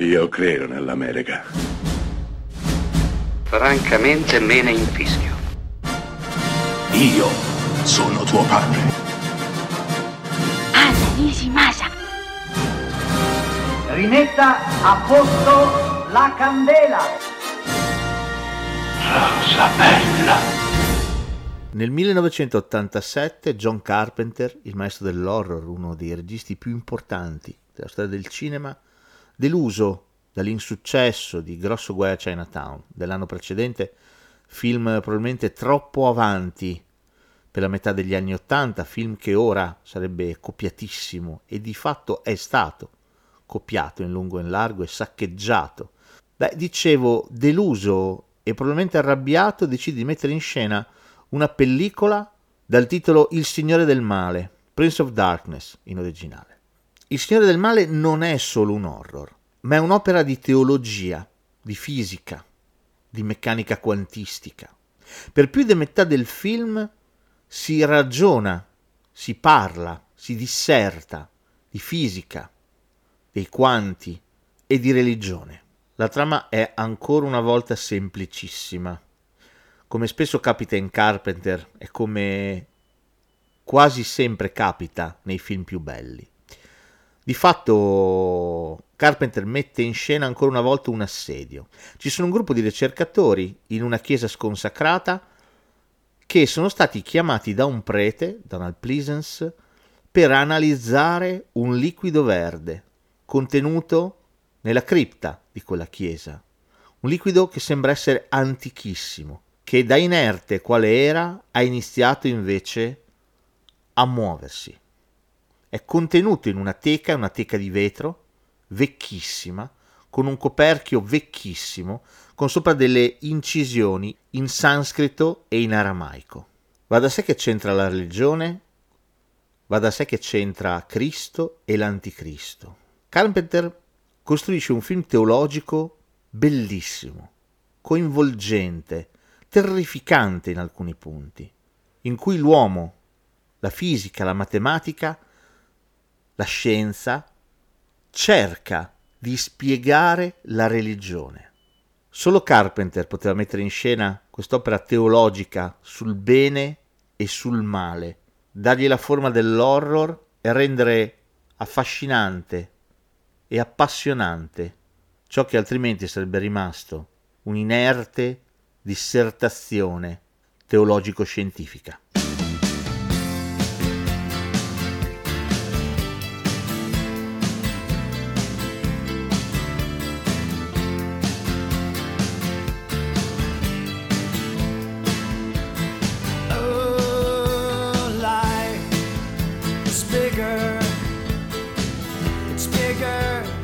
Io credo nell'America. Francamente me ne infischio. Io sono tuo padre. Anna Nishimasa. Rimetta a posto la candela. Rosa bella. Nel 1987 John Carpenter, il maestro dell'horror, uno dei registi più importanti della storia del cinema, deluso dall'insuccesso di Grosso Guai a Chinatown dell'anno precedente, film probabilmente troppo avanti per la metà degli anni Ottanta, film che ora sarebbe copiatissimo e di fatto è stato copiato in lungo e in largo e saccheggiato. Beh, dicevo, deluso e probabilmente arrabbiato, decide di mettere in scena una pellicola dal titolo Il Signore del Male, Prince of Darkness in originale. Il Signore del Male non è solo un horror, ma è un'opera di teologia, di fisica, di meccanica quantistica. Per più di metà del film si ragiona, si parla, si disserta di fisica, dei quanti e di religione. La trama è ancora una volta semplicissima. Come spesso capita in Carpenter e come quasi sempre capita nei film più belli. Di fatto Carpenter mette in scena ancora una volta un assedio. Ci sono un gruppo di ricercatori in una chiesa sconsacrata che sono stati chiamati da un prete, Donald Pleasance, per analizzare un liquido verde contenuto nella cripta di quella chiesa. Un liquido che sembra essere antichissimo, che da inerte quale era ha iniziato invece a muoversi. È contenuto in una teca, una teca di vetro, vecchissima, con un coperchio vecchissimo, con sopra delle incisioni in sanscrito e in aramaico. Va da sé che c'entra la religione, va da sé che c'entra Cristo e l'anticristo. Carpenter costruisce un film teologico bellissimo, coinvolgente, terrificante in alcuni punti, in cui l'uomo, la fisica, la matematica, la scienza cerca di spiegare la religione. Solo Carpenter poteva mettere in scena quest'opera teologica sul bene e sul male, dargli la forma dell'horror e rendere affascinante e appassionante ciò che altrimenti sarebbe rimasto un'inerte dissertazione teologico-scientifica. bigger.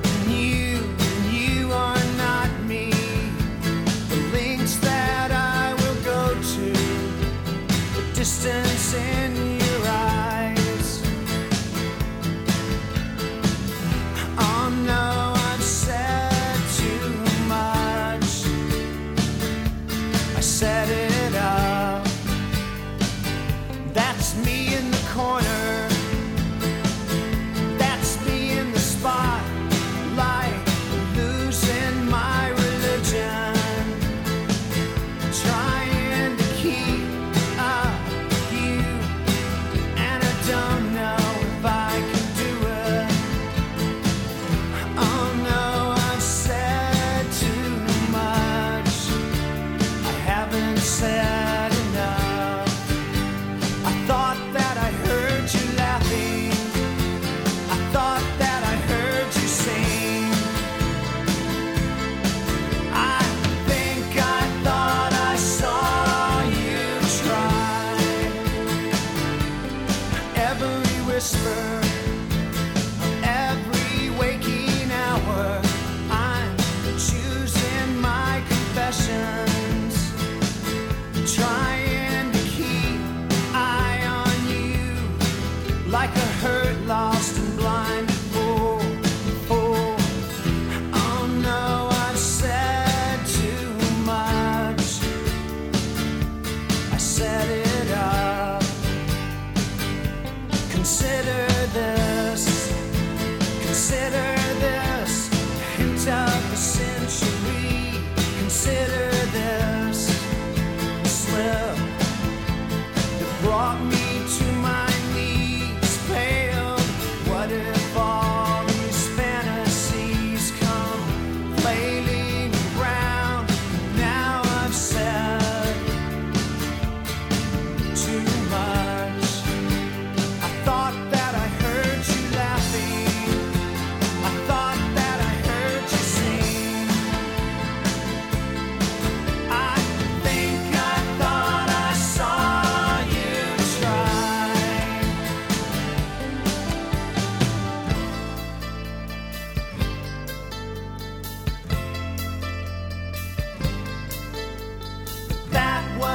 whisper.